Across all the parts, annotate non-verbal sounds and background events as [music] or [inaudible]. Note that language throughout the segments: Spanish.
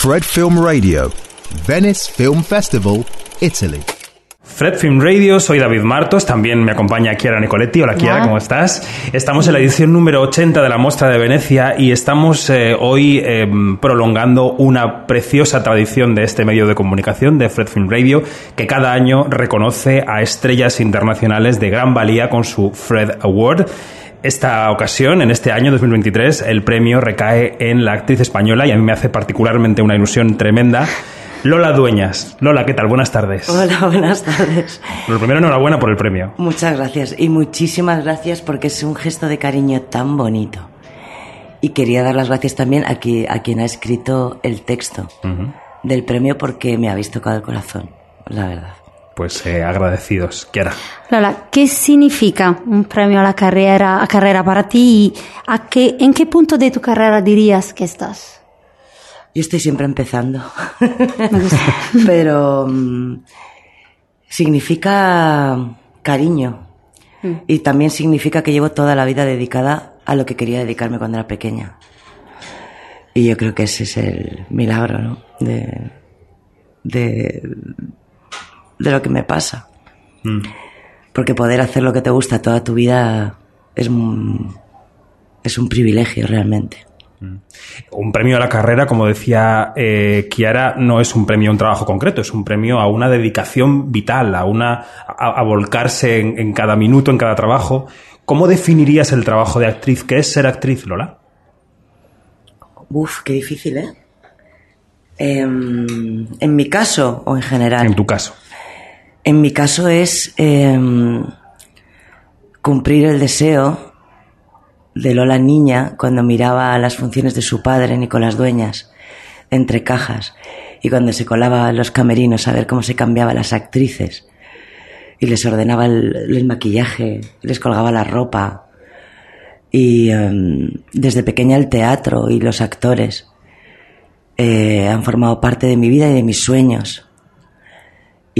Fred Film Radio, Venice Film Festival, Italy. Fred Film Radio, soy David Martos, también me acompaña Chiara Nicoletti. Hola Chiara, ¿cómo estás? Estamos en la edición número 80 de la Mostra de Venecia y estamos eh, hoy eh, prolongando una preciosa tradición de este medio de comunicación, de Fred Film Radio, que cada año reconoce a estrellas internacionales de gran valía con su Fred Award. Esta ocasión, en este año 2023, el premio recae en la actriz española y a mí me hace particularmente una ilusión tremenda Lola Dueñas. Lola, ¿qué tal? Buenas tardes. Hola, [laughs] buenas tardes. Lo primero, enhorabuena por el premio. Muchas gracias y muchísimas gracias porque es un gesto de cariño tan bonito. Y quería dar las gracias también a, a quien ha escrito el texto del premio porque me habéis tocado el corazón, la verdad. Pues eh, agradecidos. Kiara. Lola, ¿qué significa un premio a la carrera, a carrera para ti y a qué, en qué punto de tu carrera dirías que estás? Yo estoy siempre empezando. [laughs] [laughs] Pero mm, significa cariño. Mm. Y también significa que llevo toda la vida dedicada a lo que quería dedicarme cuando era pequeña. Y yo creo que ese es el milagro, ¿no? De, de, de lo que me pasa. Mm. Porque poder hacer lo que te gusta toda tu vida es es un privilegio realmente. Un premio a la carrera, como decía eh, Kiara, no es un premio a un trabajo concreto, es un premio a una dedicación vital, a, una, a, volcarse en, cada minuto, en cada trabajo. ¿Cómo definirías el trabajo de actriz? ¿Qué es ser actriz, Lola? Uf, qué difícil, ¿eh? Em, en mi caso o en general. En tu caso. En mi caso es em, cumplir el deseo de Lola niña cuando miraba las funciones de su padre, Nicolás Dueñas, entre cajas, y cuando se colaba a los camerinos a ver cómo se cambiaban las actrices, y les ordenaba el, maquillaje, les colgaba la ropa, y em, desde pequeña el teatro y los actores eh, han formado parte de mi vida y de mis sueños.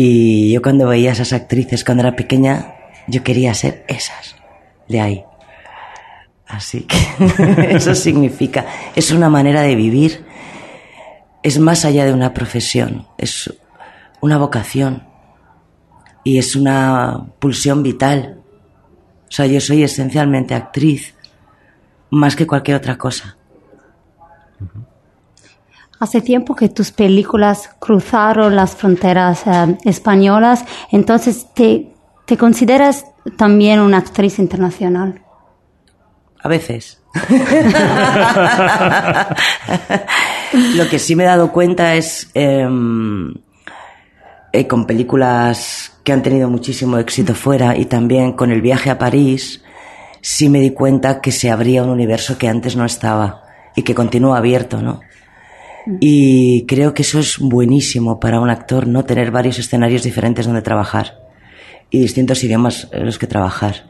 Y yo cuando veía a esas actrices cuando era pequeña, yo quería ser esas, de ahí. Así que [laughs] eso significa, es una manera de vivir, es más allá de una profesión, es una vocación y es una pulsión vital. O sea, yo soy esencialmente actriz, más que cualquier otra cosa. Hace tiempo que tus películas cruzaron las fronteras eh, españolas, entonces te, te consideras también una actriz internacional. A veces. [laughs] Lo que sí me he dado cuenta es em, eh, con películas que han tenido muchísimo éxito fuera y también con el viaje a París, sí me di cuenta que se abría un universo que antes no estaba y que continúa abierto, ¿no? Y creo que eso es buenísimo para un actor, ¿no? Tener varios escenarios diferentes donde trabajar y distintos idiomas en los que trabajar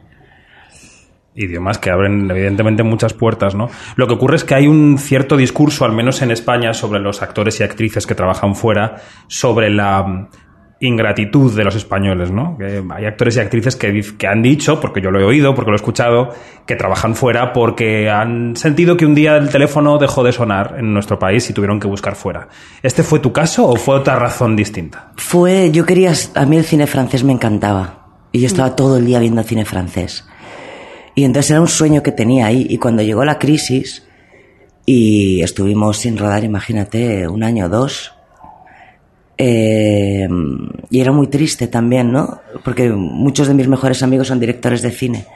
idiomas que abren evidentemente muchas puertas, ¿no? Lo que ocurre es que hay un cierto discurso, al menos en España, sobre los actores y actrices que trabajan fuera, sobre la ingratitud de los españoles, ¿no? hay actores y actrices que, que, han dicho, porque yo lo he oído, porque lo he escuchado, que trabajan fuera porque han sentido que un día el teléfono dejó de sonar en nuestro país y tuvieron que buscar fuera. ¿Este fue tu caso o fue otra razón distinta? Fue, yo quería, a mí el cine francés me encantaba y yo estaba todo el día viendo cine francés. Y entonces era un sueño que tenía ahí. Y cuando llegó la crisis y estuvimos sin rodar, imagínate, un año o dos, eh, y era muy triste también, ¿no? Porque muchos de mis mejores amigos son directores de cine.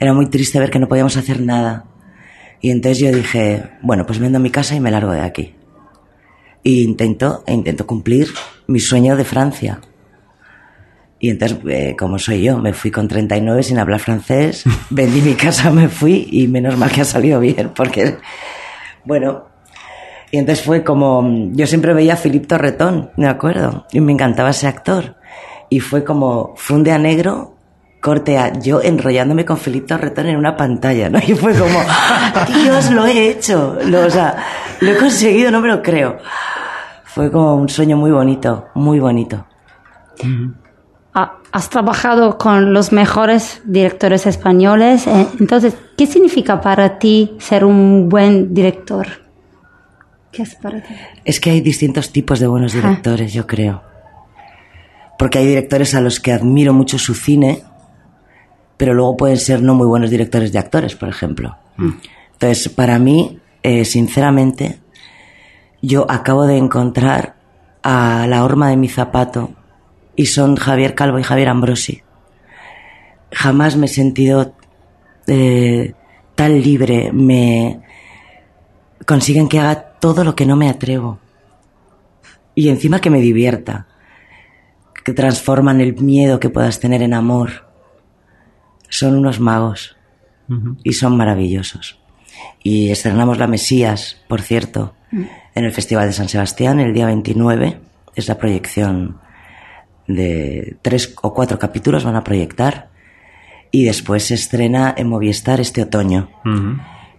Era muy triste ver que no podíamos hacer nada. Y entonces yo dije, bueno, pues vendo mi casa y me largo de aquí. Y intento, e intento cumplir mi sueño de Francia. Y entonces, eh, como soy yo, me fui con 39 sin hablar francés, [laughs] vendí mi casa, me fui y menos mal que ha salido bien, porque, bueno, y entonces fue como, yo siempre veía a Philippe Torretón, me acuerdo, y me encantaba ese actor. Y fue como, funde a negro, corte a yo enrollándome con Philippe Torretón en una pantalla, ¿no? [laughs] Y fue como, Dios, lo he hecho, lo, o sea, lo he conseguido, no me lo creo. Fue como un sueño muy bonito, muy bonito has trabajado con los mejores directores españoles. Eh, entonces, ¿qué significa para ti ser un buen director? ¿Qué es para ti? Es que hay distintos tipos de buenos directores, yo creo. Porque hay directores a los que admiro mucho su cine, pero luego pueden ser no muy buenos directores de actores, por ejemplo. Entonces, para mí, eh, sinceramente, yo acabo de encontrar a la horma de mi zapato y son Javier Calvo y Javier Ambrosi. Jamás me he sentido eh, tan libre, me consiguen que haga todo lo que no me atrevo. Y encima que me divierta, que transforman el miedo que puedas tener en amor. Son unos magos y son maravillosos. Y estrenamos La Mesías, por cierto, en el Festival de San Sebastián el día 29. Es la proyección de tres o cuatro capítulos, van a proyectar. Y después se estrena en Movistar este otoño.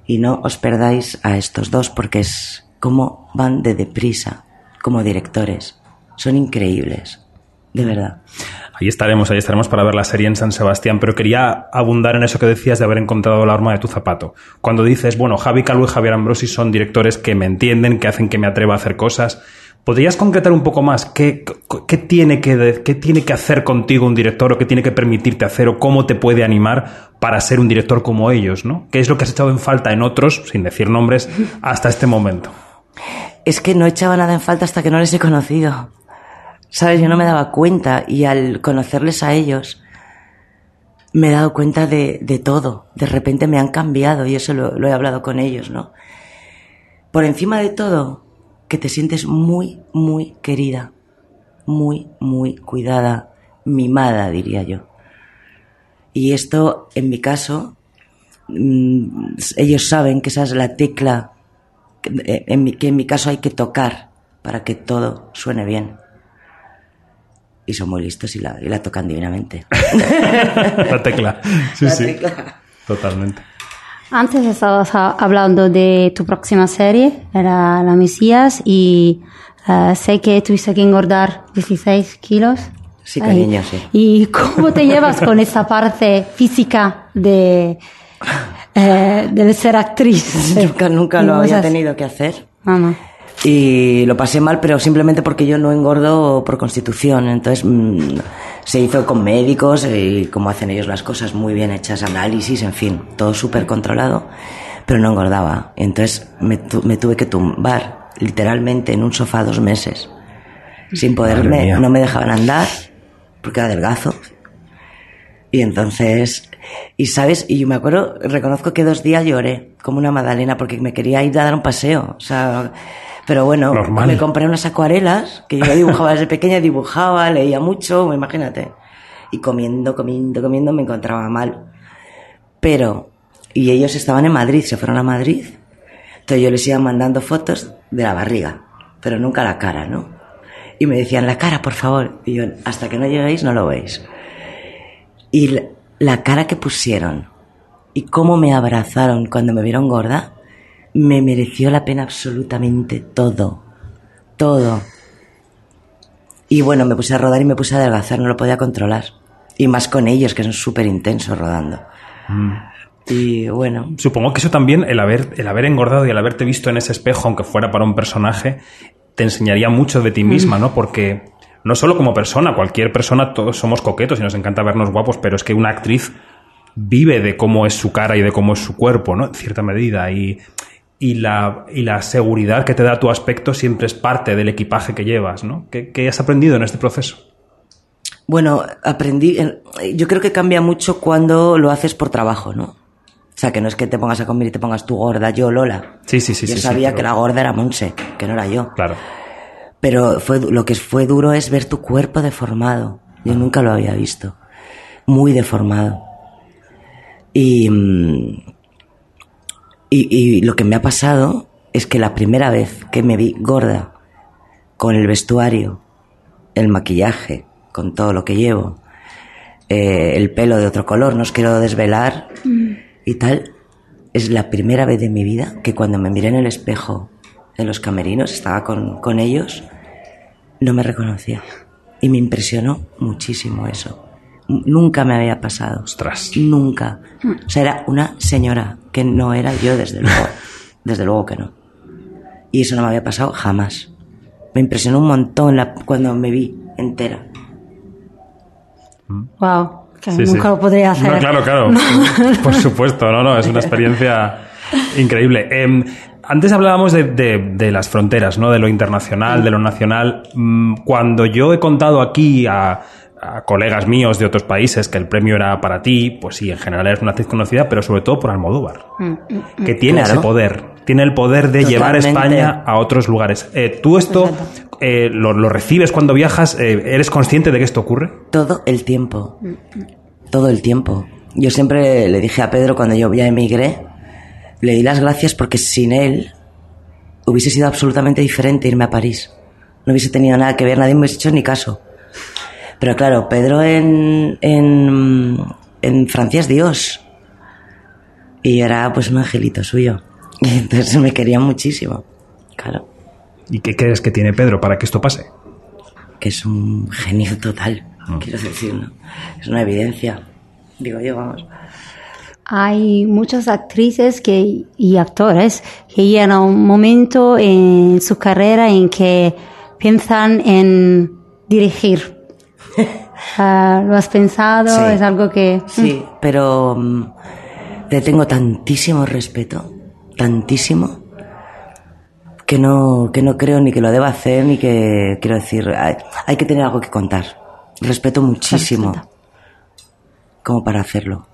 Y no os perdáis a estos dos porque es como van de deprisa como directores. Son increíbles, de verdad. Ahí estaremos, ahí estaremos para ver la serie en San Sebastián, pero quería abundar en eso que decías de haber encontrado la arma de tu zapato. Cuando dices, bueno, Javi Calvo y Javier Ambrosi son directores que me entienden, que hacen que me atreva a hacer cosas. ¿Podrías concretar un poco más qué, qué, tiene que, qué tiene que hacer contigo un director o qué tiene que permitirte hacer o cómo te puede animar para ser un director como ellos, ¿no? ¿Qué es lo que has echado en falta en otros, sin decir nombres, hasta este momento? Es que no echaba nada en falta hasta que no les he conocido. ¿Sabes? Yo no me daba cuenta y al conocerles a ellos me he dado cuenta de, de todo. De repente me han cambiado y eso lo, lo he hablado con ellos, ¿no? Por encima de todo, que te sientes muy, muy querida, muy, muy cuidada, mimada, diría yo. Y esto, en mi caso, mm, ellos saben que esa es la tecla que en mi, que en mi caso hay que tocar para que todo suene bien y son muy listos y la, y la tocan divinamente. [laughs] la tecla. Sí, La sí. tecla. Totalmente. Antes estabas hablando de tu próxima serie, era La Mesías, y eh, sé que tuviste que engordar 16 kilos. Sí, Ay, cariño, sí. ¿Y cómo te llevas con esa parte física de, eh, de ser actriz? [laughs] Nunca, nunca lo había tenido que hacer. Mamá. Y lo pasé mal, pero simplemente porque yo no engordo por constitución. Entonces mm, se hizo con médicos y como hacen ellos las cosas muy bien hechas, análisis, en fin, todo súper controlado, pero no engordaba. Entonces me, tu- me tuve que tumbar literalmente en un sofá dos meses, sin poderme, no me dejaban andar porque era delgazo. Y entonces, y sabes, y yo me acuerdo, reconozco que dos días lloré como una magdalena porque me quería ir a dar un paseo. O sea, pero bueno, Normal. me compré unas acuarelas que yo dibujaba desde pequeña, dibujaba, leía mucho, imagínate. Y comiendo, comiendo, comiendo me encontraba mal. Pero, y ellos estaban en Madrid, se fueron a Madrid. Entonces yo les iba mandando fotos de la barriga, pero nunca la cara, ¿no? Y me decían, la cara, por favor. Y yo, hasta que no lleguéis, no lo veis. Y la, cara que pusieron y cómo me abrazaron cuando me vieron gorda, me mereció la pena absolutamente todo. Todo. Y bueno, me puse a rodar y me puse a adelgazar, no lo podía controlar. Y más con ellos, que son súper intensos rodando. Y bueno, Supongo que eso también, el haber, el haber engordado y el haberte visto en ese espejo, aunque fuera para un personaje, te enseñaría mucho de ti misma, ¿no? Porque no solo como persona, cualquier persona, todos somos coquetos y nos encanta vernos guapos, pero es que una actriz vive de cómo es su cara y de cómo es su cuerpo, ¿no? En cierta medida. Y, y, la, y la seguridad que te da tu aspecto siempre es parte del equipaje que llevas, ¿no? ¿Qué, qué has aprendido en este proceso? Bueno, aprendí, yo creo que cambia mucho cuando lo haces por trabajo, ¿no? O sea, que no es que te pongas a comer y te pongas tú gorda, yo Lola. Sí, sí, sí. yo sí, sí, sabía pero- que la gorda era Monse, que no era yo. Claro. Pero fue, lo que fue duro es ver tu cuerpo deformado. Yo nunca lo había visto. Muy deformado. Y, mm, y, y lo que me ha pasado es que la primera vez que me vi gorda, con el vestuario, el maquillaje, con todo lo que llevo, eh, el pelo de otro color, no os quiero desvelar y tal, es la primera vez de mi vida que cuando me miré en el espejo en los camerinos, estaba con, con ellos, no me reconocía. Y me impresionó muchísimo eso. Nunca me había pasado. Ostras. Y eso no me había pasado jamás. Me impresionó un montón la- cuando me vi entera. Wow, que Sí, nunca sí. lo podría hacer. No, claro, claro. [laughs] Por supuesto, no, no, es una experiencia increíble. Em, antes hablábamos de, de- de las fronteras, ¿no? De lo internacional, de lo nacional. Mm, Cuando yo he contado aquí a, a colegas míos de otros países que el premio era para ti, pues sí, en general eres una actriz conocida, pero sobre todo por Almodóvar, que tiene Claro. ese poder, tiene el poder de llevar. España a otros lugares. Eh, ¿Tú esto eh, lo, lo recibes cuando viajas? Eh, ¿Eres consciente de que esto ocurre? Todo el tiempo. Todo el tiempo. Yo siempre le dije a Pedro cuando yo ya emigré, le di las gracias porque sin él hubiese sido absolutamente diferente irme a París. No hubiese tenido nada que ver, nadie me hubiese hecho ni caso. Pero claro, Pedro en, en, en Francia es Dios. Y era pues un angelito suyo. [laughs] Y entonces me quería muchísimo. Claro, ¿Y qué crees que tiene Pedro para que esto pase? que es un genio total, quiero decir, ¿no? Es una evidencia. Digo yo, vamos. Hay muchas actrices que, y actores que llegan a un momento en su carrera en que piensan en dirigir. [laughs] Ah, ¿Lo has pensado? Sí. Es algo que... Sí, pero mm, le tengo tantísimo respeto, tantísimo, que no, que no creo ni que lo deba hacer, ni que, quiero decir, hay, hay que tener algo que contar. Respeto muchísimo como para hacerlo.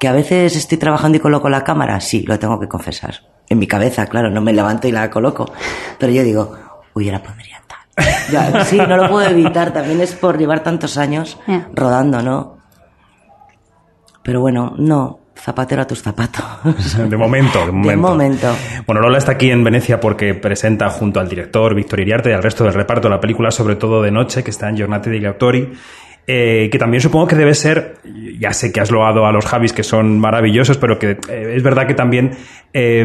Que a veces estoy trabajando y coloco la cámara, sí, lo tengo que confesar. En mi cabeza, claro, no me levanto y la coloco. Pero yo digo, uy, yo la pondría tal. Ya, sí, no lo puedo evitar, también es por llevar tantos años rodando, ¿no? Pero bueno, no, zapatero a tus zapatos. [laughs] De momento, de momento. De momento. Bueno, Lola está aquí en Venecia porque presenta junto al director Víctor Iriarte y al resto del reparto la película, sobre todo de noche, que está en Giornate degli Autori. Eh, que también supongo que debe ser, ya sé que has loado a los Javis que son maravillosos, pero que eh, es verdad que también eh,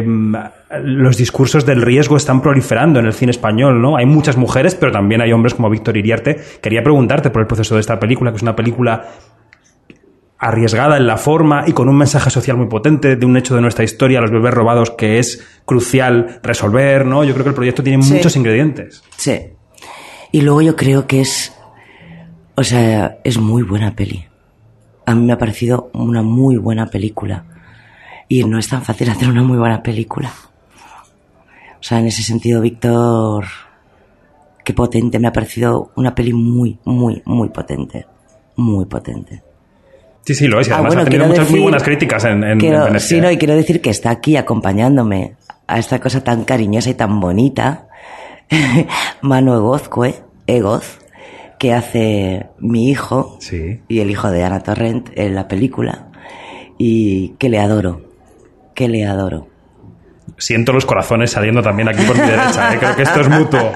los discursos del riesgo están proliferando en el cine español, ¿no? Hay muchas mujeres, pero también hay hombres como Víctor Iriarte. Quería preguntarte por el proceso de esta película, que es una película arriesgada en la forma y con un mensaje social muy potente de un hecho de nuestra historia, los bebés robados, que es crucial resolver, ¿no? Yo creo que el proyecto tiene Sí. muchos ingredientes. Sí. Y luego yo creo que es, o sea, es muy buena peli. A mí me ha parecido una muy buena película. Y no es tan fácil hacer una muy buena película. O sea, en ese sentido, Víctor, qué potente. Me ha parecido una peli muy, muy, muy potente. Muy potente. Sí, sí, lo es. Y Ah, además bueno, ha tenido muchas muy buenas críticas en, en, quiero- en. Sí, no, y quiero decir que está aquí acompañándome a esta cosa tan cariñosa y tan bonita. [laughs] Manu Egozcue, Egoz, que hace mi hijo Sí. y el hijo de Ana Torrent en la película. Y que le adoro. Que le adoro. Siento los corazones saliendo también aquí por mi derecha. ¿eh? Creo que esto es mutuo.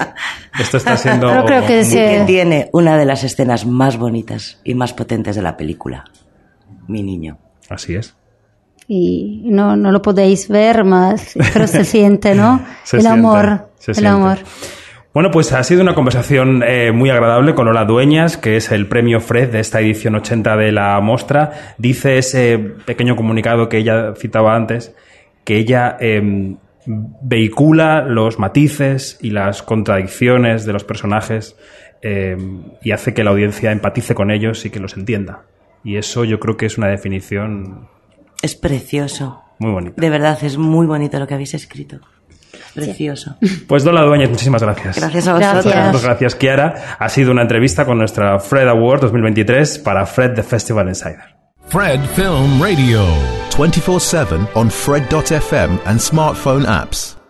Esto está siendo... Pero creo que sí. que tiene una de las escenas más bonitas y más potentes de la película. Mi niño. Así es. Y no, no lo podéis ver, más, pero se siente, ¿no? [laughs] Se el siente, amor. se el siente. amor. Bueno, pues ha sido una conversación eh, muy agradable con Lola Dueñas, que es el premio Fred de esta edición 80 de la Mostra. Dice ese pequeño comunicado que ella citaba antes, que ella eh, vehicula los matices y las contradicciones de los personajes eh, y hace que la audiencia empatice con ellos y que los entienda. Y eso yo creo que es una definición Es precioso. muy bonita. De verdad, es muy bonito lo que habéis escrito. Precioso. Pues Lola Dueñas, muchísimas gracias. Gracias a Gracias. vosotros. Muchas gracias, Kiara. Ha sido una entrevista con nuestra Fred Award 2023 para Fred the Festival Insider. Fred Film Radio. 24 7 on Fred.fm and smartphone apps.